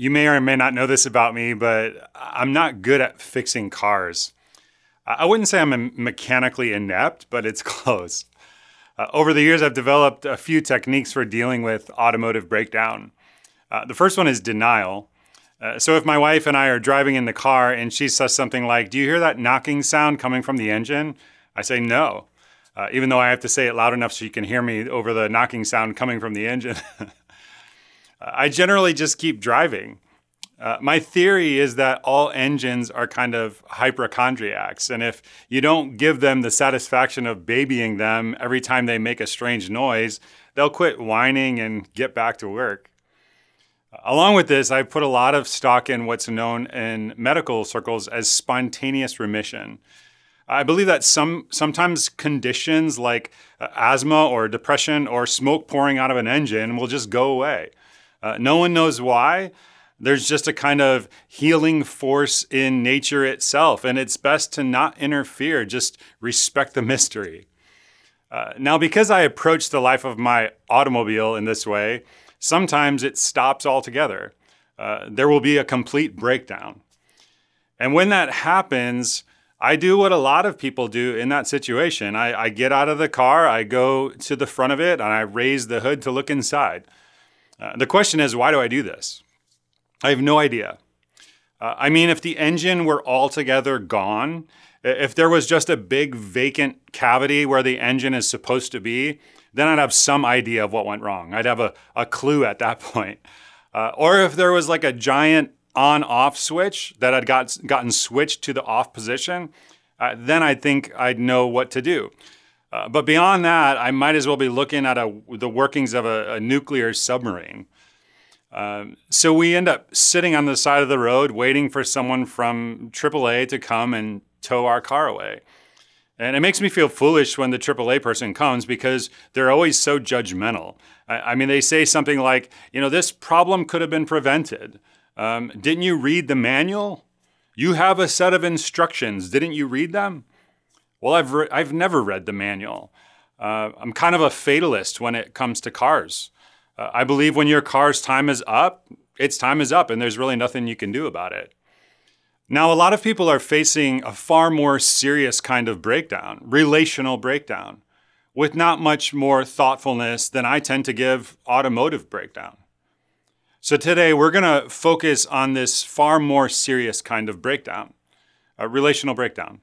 You may or may not know this about me, but I'm not good at fixing cars. I wouldn't say I'm mechanically inept, but it's close. Uh, over the years, I've developed a few techniques for dealing with automotive breakdown. Uh, the first one is denial. Uh, so if my wife and I are driving in the car and she says something like, Do you hear that knocking sound coming from the engine? I say no, uh, even though I have to say it loud enough so you can hear me over the knocking sound coming from the engine. I generally just keep driving. Uh, my theory is that all engines are kind of hypochondriacs. And if you don't give them the satisfaction of babying them every time they make a strange noise, they'll quit whining and get back to work. Along with this, I put a lot of stock in what's known in medical circles as spontaneous remission. I believe that some sometimes conditions like uh, asthma or depression or smoke pouring out of an engine will just go away. Uh, no one knows why. There's just a kind of healing force in nature itself, and it's best to not interfere, just respect the mystery. Uh, now, because I approach the life of my automobile in this way, sometimes it stops altogether. Uh, there will be a complete breakdown. And when that happens, I do what a lot of people do in that situation. I, I, get out of the car, I go to the front of it, and I raise the hood to look inside. Uh, the question is, why do I do this? I have no idea. Uh, I mean, if the engine were altogether gone, if there was just a big vacant cavity where the engine is supposed to be, then I'd have some idea of what went wrong. I'd have a, a clue at that point. Uh, or if there was like a giant on off switch that had got, gotten switched to the off position, uh, then I think I'd know what to do. Uh, but beyond that, I might as well be looking at a, the workings of a, a nuclear submarine. Um, so we end up sitting on the side of the road waiting for someone from AAA to come and tow our car away. And it makes me feel foolish when the AAA person comes because they're always so judgmental. I, I mean, they say something like, you know, this problem could have been prevented. Um, didn't you read the manual? You have a set of instructions. Didn't you read them? Well, I've, re- I've never read the manual. Uh, I'm kind of a fatalist when it comes to cars. Uh, I believe when your car's time is up, its time is up, and there's really nothing you can do about it. Now, a lot of people are facing a far more serious kind of breakdown, relational breakdown, with not much more thoughtfulness than I tend to give automotive breakdown. So, today we're going to focus on this far more serious kind of breakdown, a relational breakdown.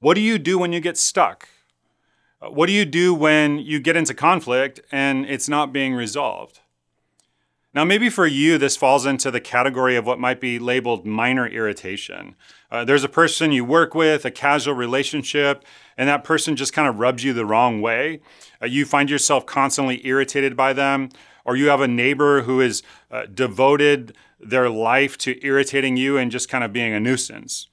What do you do when you get stuck? Uh, what do you do when you get into conflict and it's not being resolved? Now, maybe for you, this falls into the category of what might be labeled minor irritation. Uh, there's a person you work with, a casual relationship, and that person just kind of rubs you the wrong way. Uh, you find yourself constantly irritated by them, or you have a neighbor who uh, devoted their life to irritating you and just kind of being a nuisance.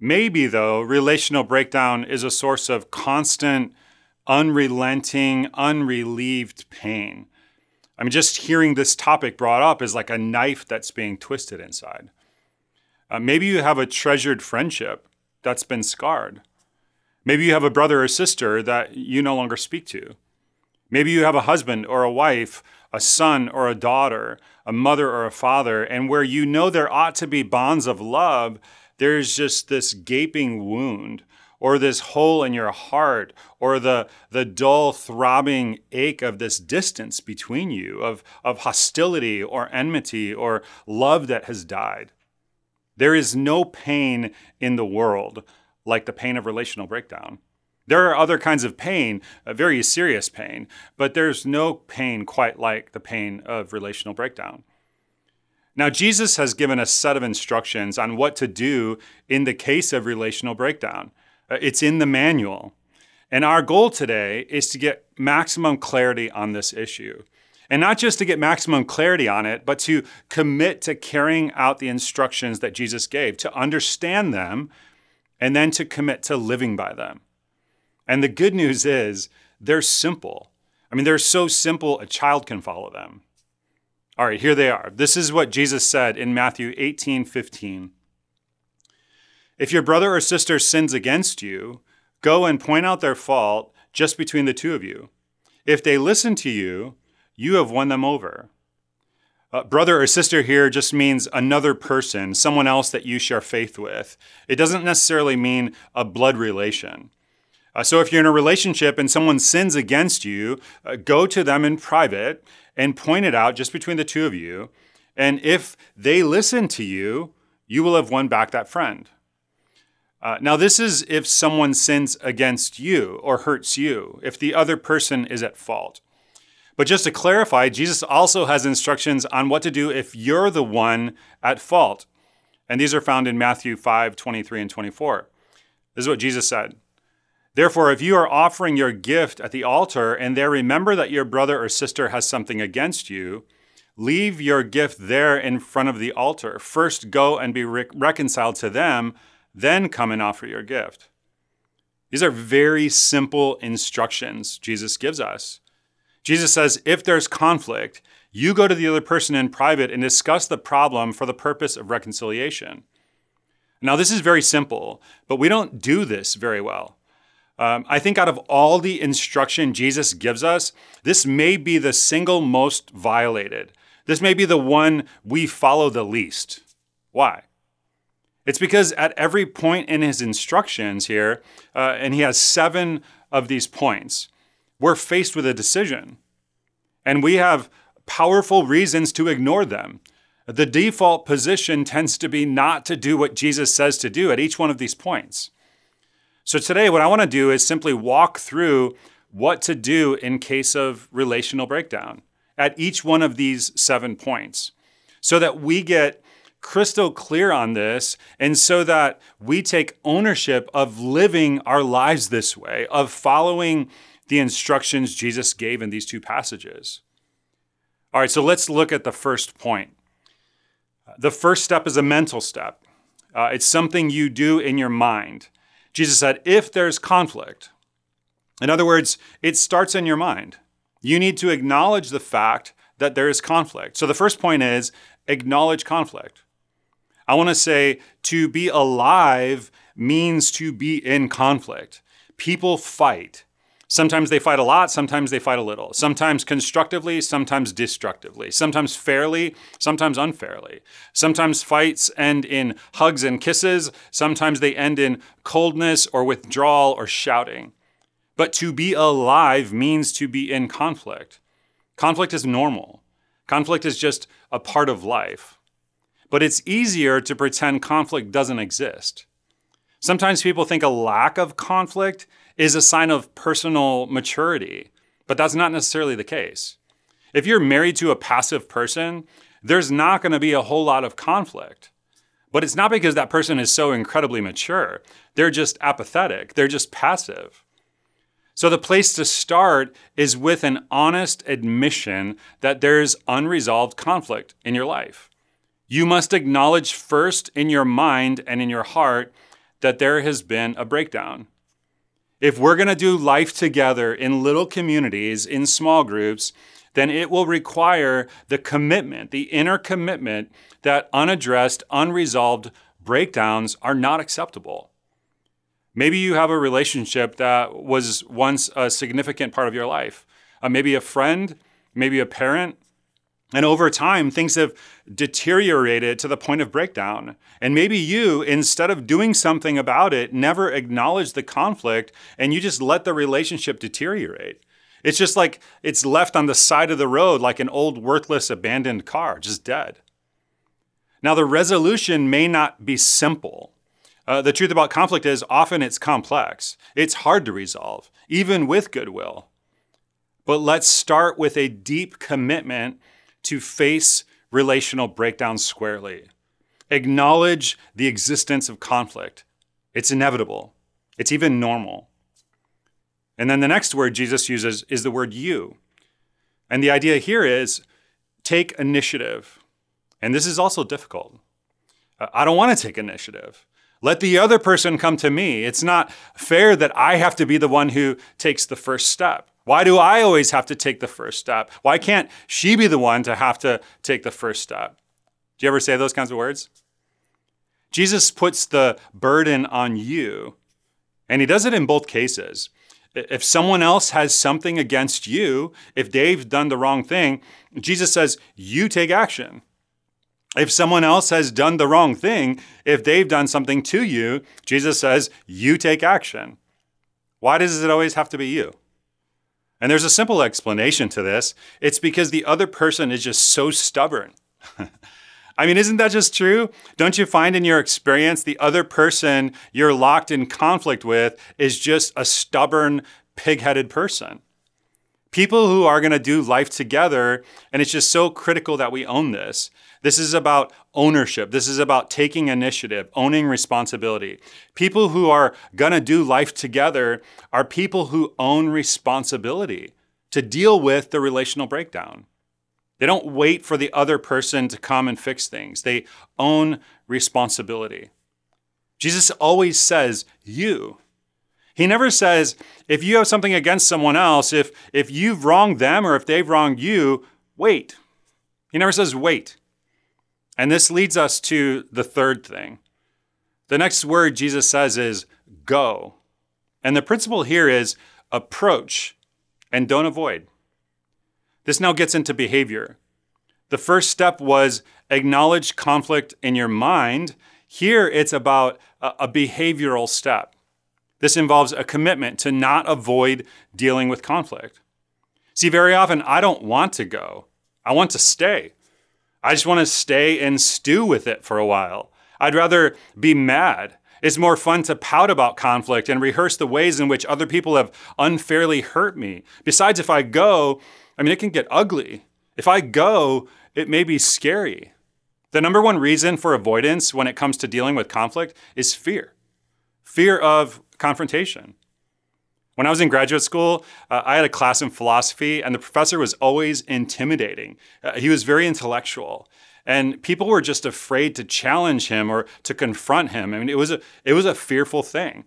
Maybe, though, relational breakdown is a source of constant, unrelenting, unrelieved pain. I mean, just hearing this topic brought up is like a knife that's being twisted inside. Uh, maybe you have a treasured friendship that's been scarred. Maybe you have a brother or sister that you no longer speak to. Maybe you have a husband or a wife, a son or a daughter, a mother or a father, and where you know there ought to be bonds of love, there's just this gaping wound or this hole in your heart or the, the dull throbbing ache of this distance between you of, of hostility or enmity or love that has died there is no pain in the world like the pain of relational breakdown there are other kinds of pain, very serious pain, but there's no pain quite like the pain of relational breakdown. Now, Jesus has given a set of instructions on what to do in the case of relational breakdown. Uh, it's in the manual. And our goal today is to get maximum clarity on this issue. And not just to get maximum clarity on it, but to commit to carrying out the instructions that Jesus gave, to understand them, and then to commit to living by them. And the good news is they're simple. I mean, they're so simple a child can follow them. All right, here they are. This is what Jesus said in Matthew 18 15. If your brother or sister sins against you, go and point out their fault just between the two of you. If they listen to you, you have won them over. Uh, brother or sister here just means another person, someone else that you share faith with. It doesn't necessarily mean a blood relation. Uh, so if you're in a relationship and someone sins against you, uh, go to them in private and point it out just between the two of you. And if they listen to you, you will have won back that friend. Uh, now, this is if someone sins against you or hurts you, if the other person is at fault. But just to clarify, Jesus also has instructions on what to do if you're the one at fault. And these are found in Matthew 5 23 and 24. This is what Jesus said. Therefore, if you are offering your gift at the altar and there remember that your brother or sister has something against you, leave your gift there in front of the altar. First, go and be re- reconciled to them then come and offer your gift. These are very simple instructions Jesus gives us. Jesus says if there's conflict, you go to the other person in private and discuss the problem for the purpose of reconciliation. Now, this is very simple, but we don't do this very well. Um, I think out of all the instruction Jesus gives us, this may be the single most violated. This may be the one we follow the least. Why? It's because at every point in his instructions here, uh, and he has seven of these points, we're faced with a decision. And we have powerful reasons to ignore them. The default position tends to be not to do what Jesus says to do at each one of these points. So today, what I want to do is simply walk through what to do in case of relational breakdown at each one of these seven points so that we get crystal clear on this, and so that we take ownership of living our lives this way, of following the instructions Jesus gave in these two passages. All right, so let's look at the first point. The first step is a mental step, uh, it's something you do in your mind. Jesus said, if there's conflict, in other words, it starts in your mind. You need to acknowledge the fact that there is conflict. So the first point is acknowledge conflict. I want to say to be alive means to be in conflict. People fight. Sometimes they fight a lot, sometimes they fight a little. Sometimes constructively, sometimes destructively. Sometimes fairly, sometimes unfairly. Sometimes fights end in hugs and kisses, sometimes they end in coldness or withdrawal or shouting. But to be alive means to be in conflict. Conflict is normal. Conflict is just a part of life but it's easier to pretend conflict doesn't exist. Sometimes people think a lack of conflict is a sign of personal maturity, but that's not necessarily the case. If you're married to a passive person, there's not going to be a whole lot of conflict. But it's not because that person is so incredibly mature. They're just apathetic, they're just passive. So, the place to start is with an honest admission that there's unresolved conflict in your life. You must acknowledge first in your mind and in your heart that there has been a breakdown. If we're going to do life together in little communities, in small groups, then it will require the commitment, the inner commitment that unaddressed, unresolved breakdowns are not acceptable. Maybe you have a relationship that was once a significant part of your life. Uh, maybe a friend, maybe a parent, and over time, things have deteriorated to the point of breakdown. And maybe you, instead of doing something about it, never acknowledge the conflict and you just let the relationship deteriorate. It's just like it's left on the side of the road like an old, worthless, abandoned car, just dead. Now, the resolution may not be simple. Uh, the truth about conflict is often it's complex, it's hard to resolve, even with goodwill. But let's start with a deep commitment to face relational breakdowns squarely. Acknowledge the existence of conflict. It's inevitable, it's even normal. And then the next word Jesus uses is the word you. And the idea here is take initiative. And this is also difficult. Uh, I don't want to take initiative. Let the other person come to me. It's not fair that I have to be the one who takes the first step. Why do I always have to take the first step? Why can't she be the one to have to take the first step? Do you ever say those kinds of words? Jesus puts the burden on you, and he does it in both cases. If someone else has something against you, if they've done the wrong thing, Jesus says, you take action. If someone else has done the wrong thing, if they've done something to you, Jesus says, you take action. Why does it always have to be you? And there's a simple explanation to this it's because the other person is just so stubborn. I mean, isn't that just true? Don't you find in your experience the other person you're locked in conflict with is just a stubborn, pig headed person? People who are going to do life together, and it's just so critical that we own this. This is about ownership. This is about taking initiative, owning responsibility. People who are going to do life together are people who own responsibility to deal with the relational breakdown. They don't wait for the other person to come and fix things. They own responsibility. Jesus always says, you. He never says, if you have something against someone else, if, if you've wronged them or if they've wronged you, wait. He never says, wait. And this leads us to the third thing. The next word Jesus says is go. And the principle here is approach and don't avoid. This now gets into behavior. The first step was acknowledge conflict in your mind. Here it's about a, behavioral step. This involves a commitment to not avoid dealing with conflict. See, very often I don't want to go, I want to stay. I just want to stay and stew with it for a while. I'd rather be mad. It's more fun to pout about conflict and rehearse the ways in which other people have unfairly hurt me. Besides, if I go, I mean, it can get ugly. If I go, it may be scary. The number one reason for avoidance when it comes to dealing with conflict is fear fear of confrontation. When I was in graduate school, uh, I had a class in philosophy, and the professor was always intimidating. Uh, he was very intellectual, and people were just afraid to challenge him or to confront him. I mean, it was a it was a fearful thing.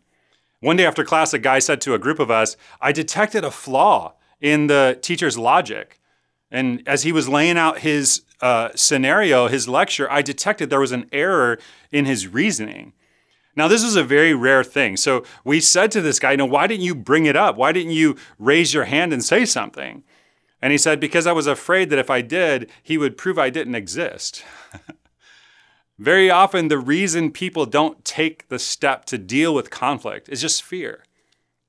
One day after class, a guy said to a group of us, "I detected a flaw in the teacher's logic. And as he was laying out his uh, scenario, his lecture, I detected there was an error in his reasoning. Now, this was a very rare thing. So we said to this guy, you know, why didn't you bring it up? Why didn't you raise your hand and say something? And he said, because I was afraid that if I did, he would prove I didn't exist. very often, the reason people don't take the step to deal with conflict is just fear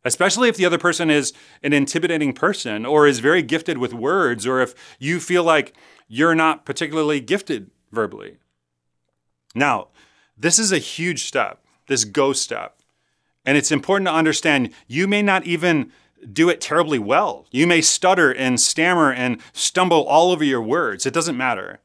especially if the other person is an intimidating person or is very gifted with words, or if you feel like you're not particularly gifted verbally. Now, this is a huge step, this go step. And it's important to understand you may not even do it terribly well. You may stutter and stammer and stumble all over your words. It doesn't matter.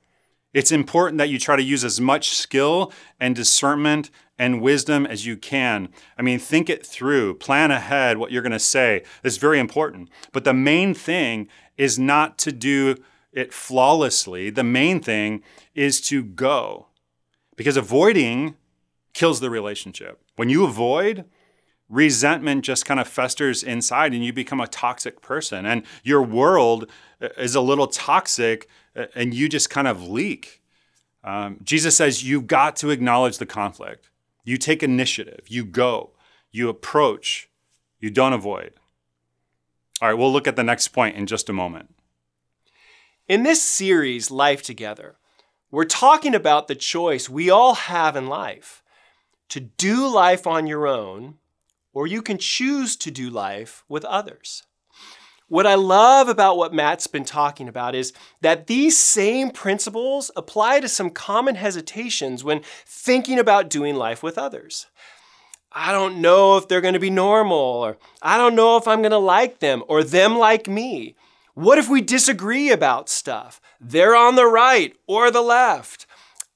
It's important that you try to use as much skill and discernment and wisdom as you can. I mean, think it through, plan ahead what you're going to say. It's very important. But the main thing is not to do it flawlessly. The main thing is to go. Because avoiding kills the relationship. When you avoid, resentment just kind of festers inside and you become a toxic person. And your world is a little toxic and you just kind of leak. Um, Jesus says you've got to acknowledge the conflict. You take initiative, you go, you approach, you don't avoid. All right, we'll look at the next point in just a moment. In this series, Life Together, we're talking about the choice we all have in life to do life on your own, or you can choose to do life with others. What I love about what Matt's been talking about is that these same principles apply to some common hesitations when thinking about doing life with others. I don't know if they're going to be normal, or I don't know if I'm going to like them, or them like me. What if we disagree about stuff? They're on the right or the left.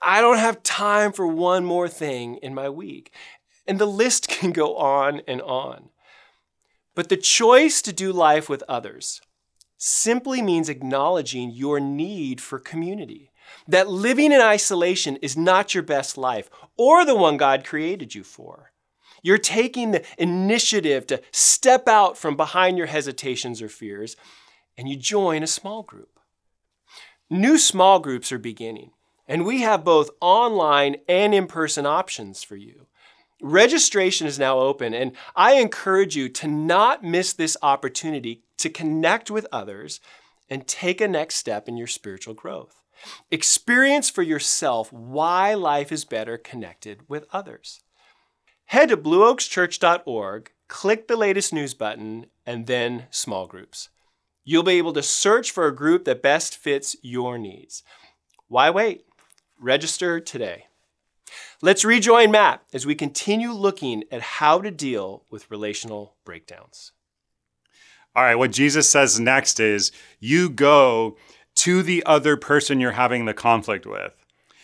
I don't have time for one more thing in my week. And the list can go on and on. But the choice to do life with others simply means acknowledging your need for community. That living in isolation is not your best life or the one God created you for. You're taking the initiative to step out from behind your hesitations or fears and you join a small group. New small groups are beginning, and we have both online and in person options for you. Registration is now open, and I encourage you to not miss this opportunity to connect with others and take a next step in your spiritual growth. Experience for yourself why life is better connected with others. Head to blueoakschurch.org, click the latest news button, and then small groups. You'll be able to search for a group that best fits your needs. Why wait? Register today. Let's rejoin Matt as we continue looking at how to deal with relational breakdowns. All right, what Jesus says next is you go to the other person you're having the conflict with.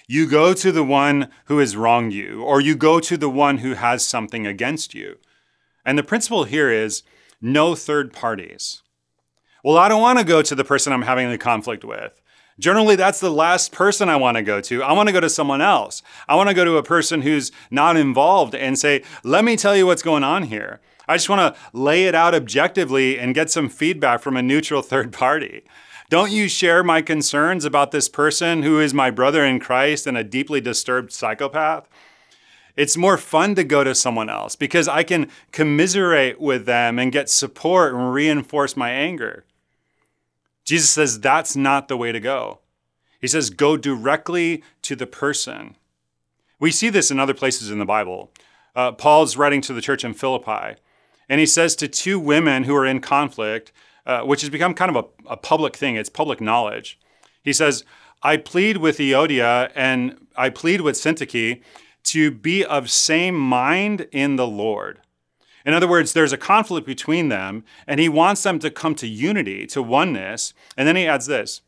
You go to the one who has wronged you, or you go to the one who has something against you. And the principle here is no third parties. Well, I don't want to go to the person I'm having the conflict with. Generally, that's the last person I want to go to. I want to go to someone else. I want to go to a person who's not involved and say, let me tell you what's going on here. I just want to lay it out objectively and get some feedback from a neutral third party. Don't you share my concerns about this person who is my brother in Christ and a deeply disturbed psychopath? It's more fun to go to someone else because I can commiserate with them and get support and reinforce my anger. Jesus says that's not the way to go. He says, go directly to the person. We see this in other places in the Bible. Uh, Paul's writing to the church in Philippi, and he says to two women who are in conflict, uh, which has become kind of a, a public thing, it's public knowledge. He says, I plead with Euodia and I plead with Syntyche to be of same mind in the Lord. In other words, there's a conflict between them, and he wants them to come to unity, to oneness. And then he adds this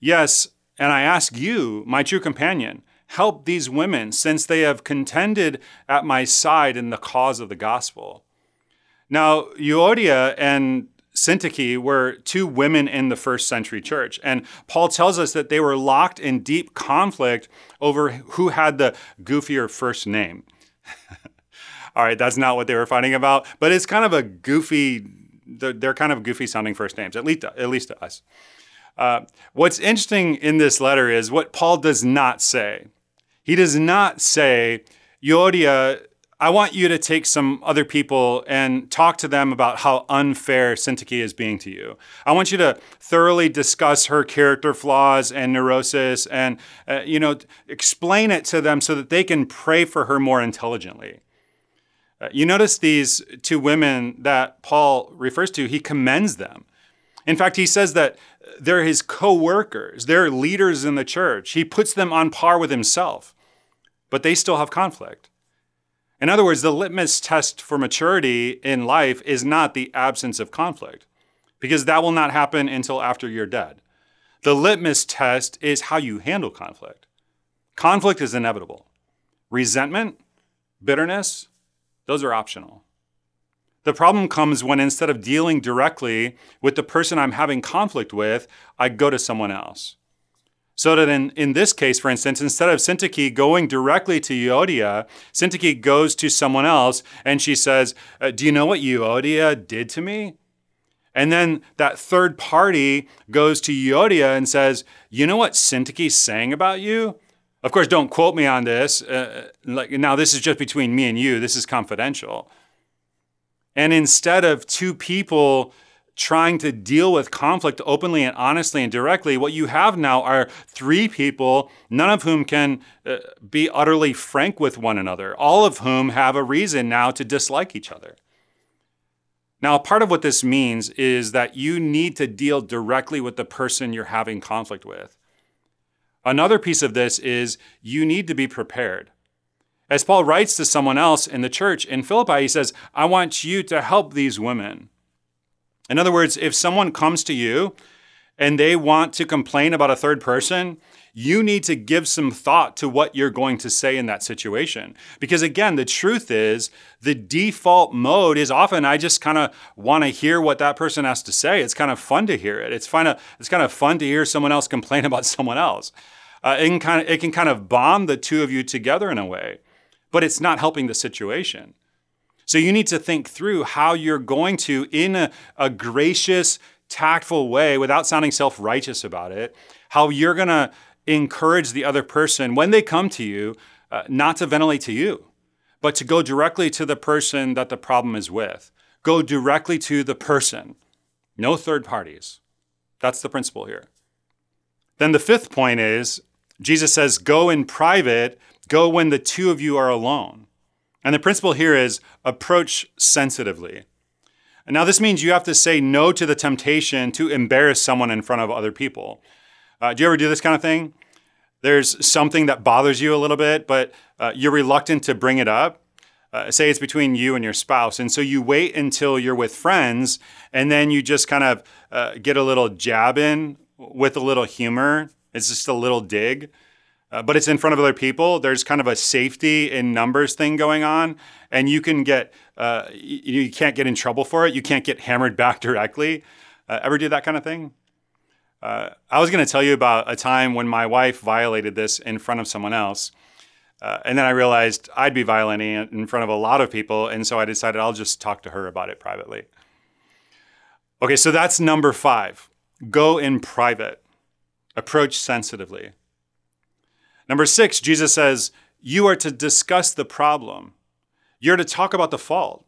Yes, and I ask you, my true companion, help these women, since they have contended at my side in the cause of the gospel. Now, Euodia and Syntyche were two women in the first century church. And Paul tells us that they were locked in deep conflict over who had the goofier first name. All right, that's not what they were fighting about, but it's kind of a goofy, they're, kind of goofy sounding first names, at least, at least to us. Uh, what's interesting in this letter is what Paul does not say. He does not say, Euodia, I want you to take some other people and talk to them about how unfair Syntyche is being to you. I want you to thoroughly discuss her character flaws and neurosis and, uh, you know, explain it to them so that they can pray for her more intelligently. Uh, you notice these two women that Paul refers to, he commends them. In fact, he says that they're his co workers, they're leaders in the church. He puts them on par with himself, but they still have conflict. In other words, the litmus test for maturity in life is not the absence of conflict, because that will not happen until after you're dead. The litmus test is how you handle conflict. Conflict is inevitable. Resentment, bitterness, those are optional. The problem comes when instead of dealing directly with the person I'm having conflict with, I go to someone else. So that in, in this case, for instance, instead of Syntyche going directly to Euodia, Syntyche goes to someone else and she says, uh, Do you know what Euodia did to me? And then that third party goes to Euodia and says, You know what Syntyche's saying about you? Of course, don't quote me on this. Uh, like now, this is just between me and you. This is confidential. And instead of two people trying to deal with conflict openly and honestly and directly, what you have now are three people, none of whom can uh, be utterly frank with one another, all of whom have a reason now to dislike each other. Now, part of what this means is that you need to deal directly with the person you're having conflict with. Another piece of this is you need to be prepared. As Paul writes to someone else in the church in Philippi, he says, I want you to help these women. In other words, if someone comes to you and they want to complain about a third person, you need to give some thought to what you're going to say in that situation. Because again, the truth is, the default mode is often I just kind of want to hear what that person has to say. It's kind of fun to hear it. It's fun. It's kind of fun to hear someone else complain about someone else. Uh, it can kind of it can kind of bond the two of you together in a way, but it's not helping the situation. So you need to think through how you're going to, in a, a gracious, tactful way, without sounding self righteous about it, how you're going to encourage the other person when they come to you uh, not to ventilate to you, but to go directly to the person that the problem is with. Go directly to the person, no third parties. That's the principle here. Then the fifth point is Jesus says, go in private, go when the two of you are alone. And the principle here is approach sensitively. And now, this means you have to say no to the temptation to embarrass someone in front of other people. Uh, do you ever do this kind of thing? There's something that bothers you a little bit, but uh, you're reluctant to bring it up. Uh, say it's between you and your spouse. And so you wait until you're with friends, and then you just kind of uh, get a little jab in with a little humor. It's just a little dig. Uh, but it's in front of other people. There's kind of a safety in numbers thing going on, and you can get uh, you, you, can't get in trouble for it. You can't get hammered back directly. Uh, ever do that kind of thing? Uh, I was going to tell you about a time when my wife violated this in front of someone else. Uh, and then I realized I'd be violating it in front of a lot of people. And so I decided I'll just talk to her about it privately. Okay, so that's number five go in private, approach sensitively. Number six, Jesus says, you are to discuss the problem, you're to talk about the fault.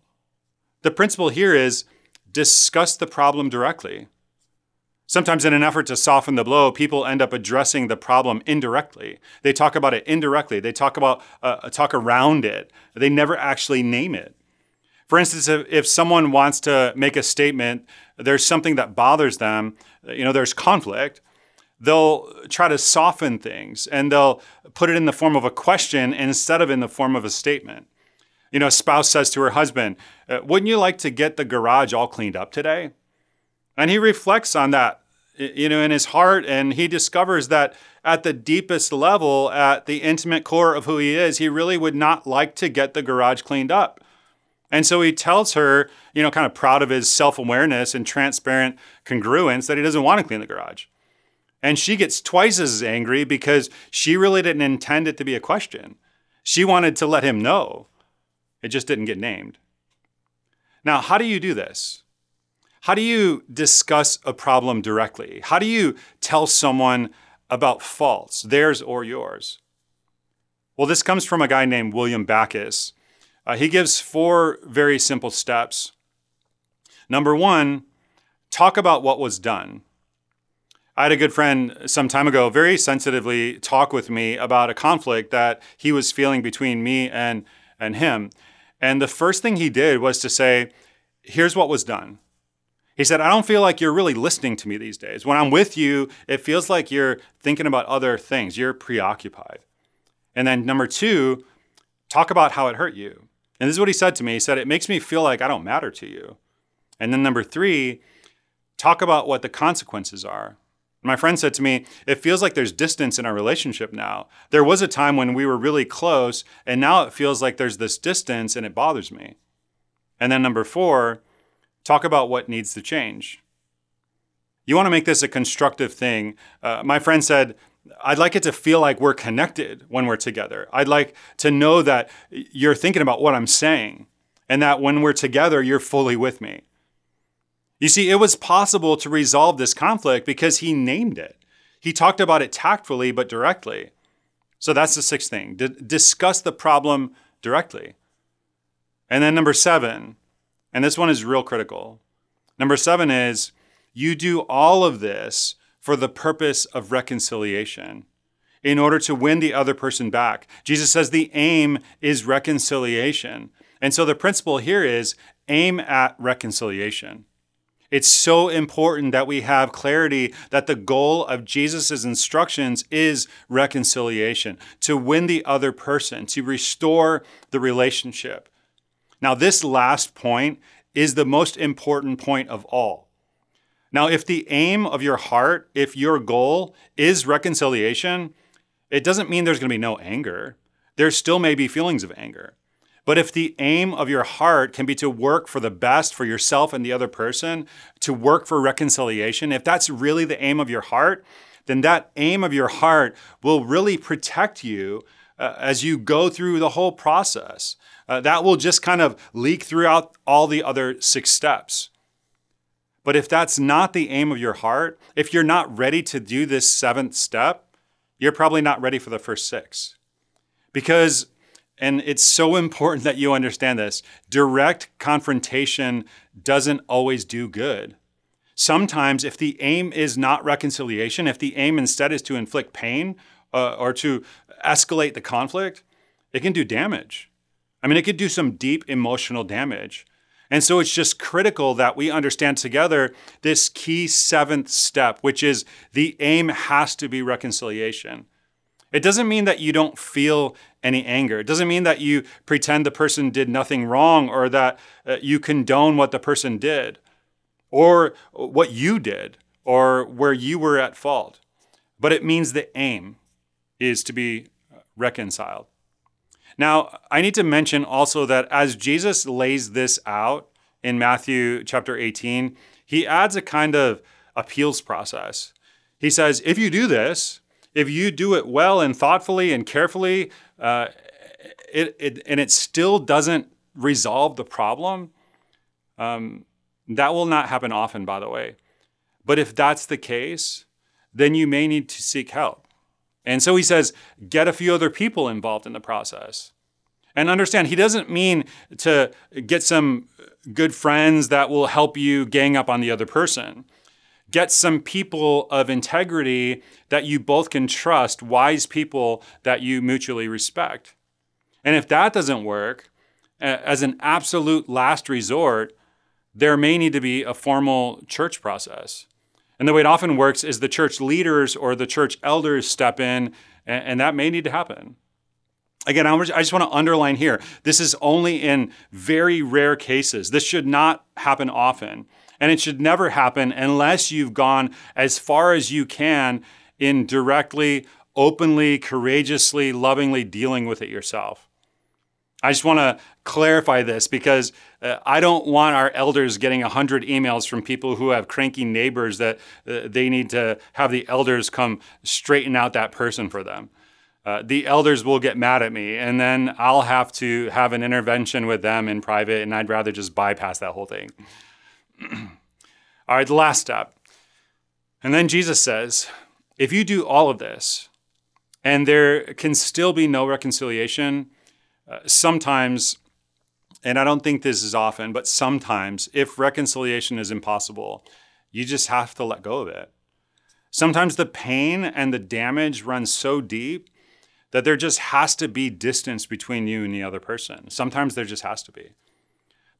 The principle here is discuss the problem directly. Sometimes, in an effort to soften the blow, people end up addressing the problem indirectly. They talk about it indirectly. They talk about uh, talk around it. They never actually name it. For instance, if, if someone wants to make a statement, there's something that bothers them. You know, there's conflict. They'll try to soften things and they'll put it in the form of a question instead of in the form of a statement. You know, spouse says to her husband, uh, "Wouldn't you like to get the garage all cleaned up today?" And he reflects on that, you know, in his heart, and he discovers that at the deepest level, at the intimate core of who he is, he really would not like to get the garage cleaned up. And so he tells her, you know, kind of proud of his self awareness and transparent congruence, that he doesn't want to clean the garage. And she gets twice as angry because she really didn't intend it to be a question. She wanted to let him know. It just didn't get named. Now, how do you do this? How do you discuss a problem directly? How do you tell someone about faults, theirs or yours? Well, this comes from a guy named William Backus. Uh, he gives four very simple steps. Number one, talk about what was done. I had a good friend some time ago very sensitively talk with me about a conflict that he was feeling between me and, and him. And the first thing he did was to say, Here's what was done. He said, I don't feel like you're really listening to me these days. When I'm with you, it feels like you're thinking about other things, you're preoccupied. And then number two, talk about how it hurt you. And this is what he said to me. He said, It makes me feel like I don't matter to you. And then number three, talk about what the consequences are. My friend said to me, It feels like there's distance in our relationship now. There was a time when we were really close, and now it feels like there's this distance and it bothers me. And then number four, talk about what needs to change. You want to make this a constructive thing. Uh, my friend said, I'd like it to feel like we're connected when we're together. I'd like to know that you're thinking about what I'm saying and that when we're together, you're fully with me. You see, it was possible to resolve this conflict because he named it. He talked about it tactfully but directly. So that's the sixth thing. D- discuss the problem directly. And then number seven, and this one is real critical. Number seven is you do all of this for the purpose of reconciliation in order to win the other person back. Jesus says the aim is reconciliation. And so the principle here is aim at reconciliation. It's so important that we have clarity that the goal of Jesus' instructions is reconciliation, to win the other person, to restore the relationship. Now, this last point is the most important point of all. Now, if the aim of your heart, if your goal is reconciliation, it doesn't mean there's going to be no anger. There still may be feelings of anger. But if the aim of your heart can be to work for the best for yourself and the other person, to work for reconciliation, if that's really the aim of your heart, then that aim of your heart will really protect you uh, as you go through the whole process. Uh, that will just kind of leak throughout all the other six steps. But if that's not the aim of your heart, if you're not ready to do this seventh step, you're probably not ready for the first six. Because, and it's so important that you understand this, direct confrontation doesn't always do good. Sometimes, if the aim is not reconciliation, if the aim instead is to inflict pain uh, or to escalate the conflict, it can do damage. I mean, it could do some deep emotional damage. And so it's just critical that we understand together this key seventh step, which is the aim has to be reconciliation. It doesn't mean that you don't feel any anger. It doesn't mean that you pretend the person did nothing wrong or that uh, you condone what the person did or what you did or where you were at fault. But it means the aim is to be reconciled. Now, I need to mention also that as Jesus lays this out in Matthew chapter 18, he adds a kind of appeals process. He says, if you do this, if you do it well and thoughtfully and carefully, uh, it, it, and it still doesn't resolve the problem, um, that will not happen often, by the way. But if that's the case, then you may need to seek help. And so he says, get a few other people involved in the process. And understand, he doesn't mean to get some good friends that will help you gang up on the other person. Get some people of integrity that you both can trust, wise people that you mutually respect. And if that doesn't work, as an absolute last resort, there may need to be a formal church process. And the way it often works is the church leaders or the church elders step in, and, that may need to happen. Again, I just want to underline here this is only in very rare cases. This should not happen often. And it should never happen unless you've gone as far as you can in directly, openly, courageously, lovingly dealing with it yourself. I just want to clarify this because uh, I don't want our elders getting 100 emails from people who have cranky neighbors that uh, they need to have the elders come straighten out that person for them. Uh, the elders will get mad at me, and then I'll have to have an intervention with them in private, and I'd rather just bypass that whole thing. all right, the last step. And then Jesus says, if you do all of this, and there can still be no reconciliation, uh, sometimes and I don't think this is often, but sometimes if reconciliation is impossible, you just have to let go of it. Sometimes the pain and the damage run so deep that there just has to be distance between you and the other person. Sometimes there just has to be.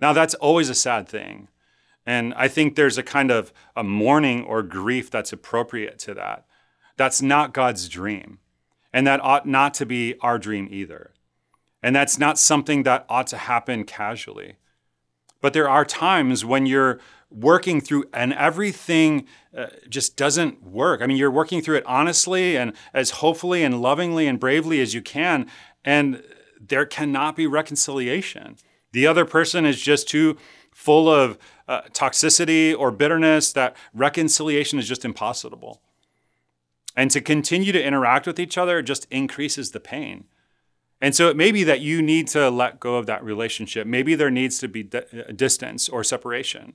Now, that's always a sad thing. And I think there's a kind of a mourning or grief that's appropriate to that. That's not God's dream. And that ought not to be our dream either. And that's not something that ought to happen casually. But there are times when you're working through and everything uh, just doesn't work. I mean, you're working through it honestly and as hopefully and lovingly and bravely as you can, and there cannot be reconciliation. The other person is just too full of uh, toxicity or bitterness that reconciliation is just impossible. And to continue to interact with each other just increases the pain. And so it may be that you need to let go of that relationship. Maybe there needs to be di- distance or separation.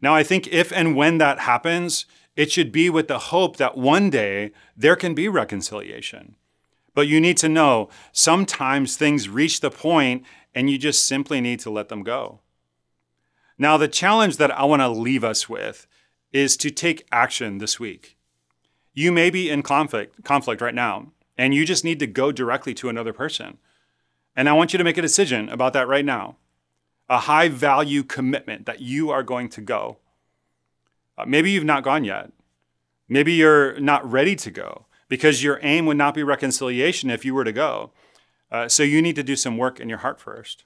Now, I think if and when that happens, it should be with the hope that one day there can be reconciliation. But you need to know sometimes things reach the point and you just simply need to let them go. Now, the challenge that I want to leave us with is to take action this week. You may be in conflict, conflict right now and you just need to go directly to another person. And I want you to make a decision about that right now a high value commitment that you are going to go. Uh, maybe you've not gone yet. Maybe you're not ready to go because your aim would not be reconciliation if you were to go. Uh, so you need to do some work in your heart first.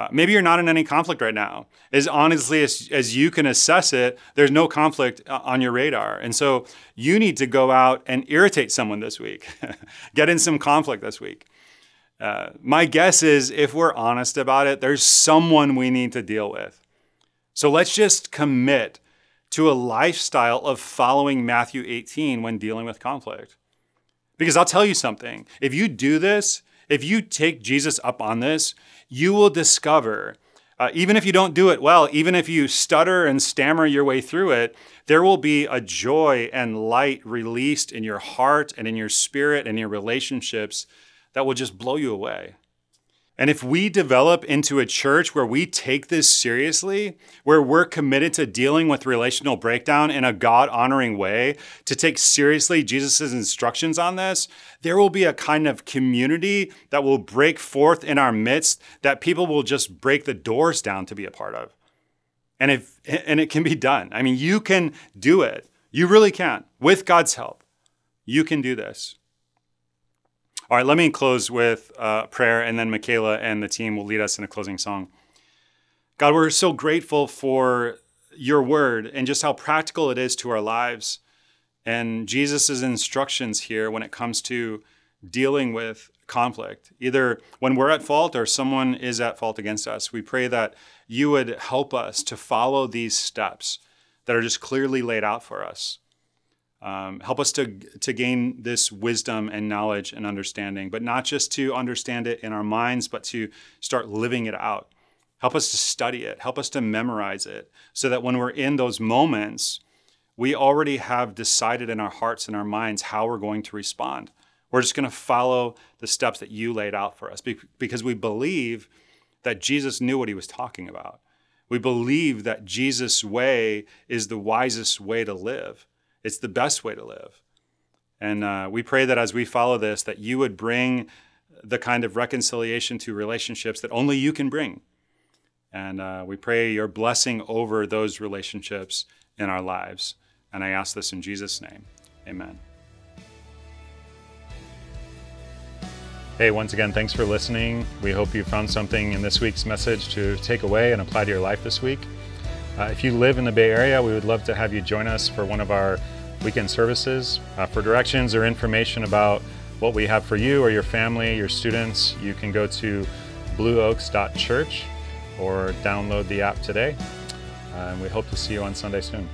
Uh, maybe you're not in any conflict right now. As honestly as, as you can assess it, there's no conflict uh, on your radar. And so you need to go out and irritate someone this week, get in some conflict this week. Uh, my guess is if we're honest about it, there's someone we need to deal with. So let's just commit to a lifestyle of following Matthew 18 when dealing with conflict. Because I'll tell you something if you do this, if you take Jesus up on this, you will discover, uh, even if you don't do it well, even if you stutter and stammer your way through it, there will be a joy and light released in your heart and in your spirit and your relationships that will just blow you away. And if we develop into a church where we take this seriously, where we're committed to dealing with relational breakdown in a God honoring way, to take seriously Jesus' instructions on this, there will be a kind of community that will break forth in our midst that people will just break the doors down to be a part of. And if and it can be done. I mean, you can do it. You really can. With God's help. You can do this. All right, let me close with uh, prayer, and then Michaela and the team will lead us in a closing song. God, we're so grateful for your word and just how practical it is to our lives. And Jesus' instructions here when it comes to dealing with conflict, either when we're at fault or someone is at fault against us. We pray that you would help us to follow these steps that are just clearly laid out for us. Um, help us to, to gain this wisdom and knowledge and understanding, but not just to understand it in our minds, but to start living it out. Help us to study it, help us to memorize it, so that when we're in those moments, we already have decided in our hearts and our minds how we're going to respond. We're just going to follow the steps that you laid out for us because we believe that Jesus knew what he was talking about. We believe that Jesus' way is the wisest way to live. It's the best way to live. And uh, we pray that as we follow this, that you would bring the kind of reconciliation to relationships that only you can bring. And uh, we pray your blessing over those relationships in our lives. And I ask this in Jesus' name. Amen. Hey, once again, thanks for listening. We hope you found something in this week's message to take away and apply to your life this week. Uh, if you live in the Bay Area, we would love to have you join us for one of our weekend services. Uh, for directions or information about what we have for you or your family, your students, you can go to blueoaks.church or download the app today. Uh, and we hope to see you on Sunday soon.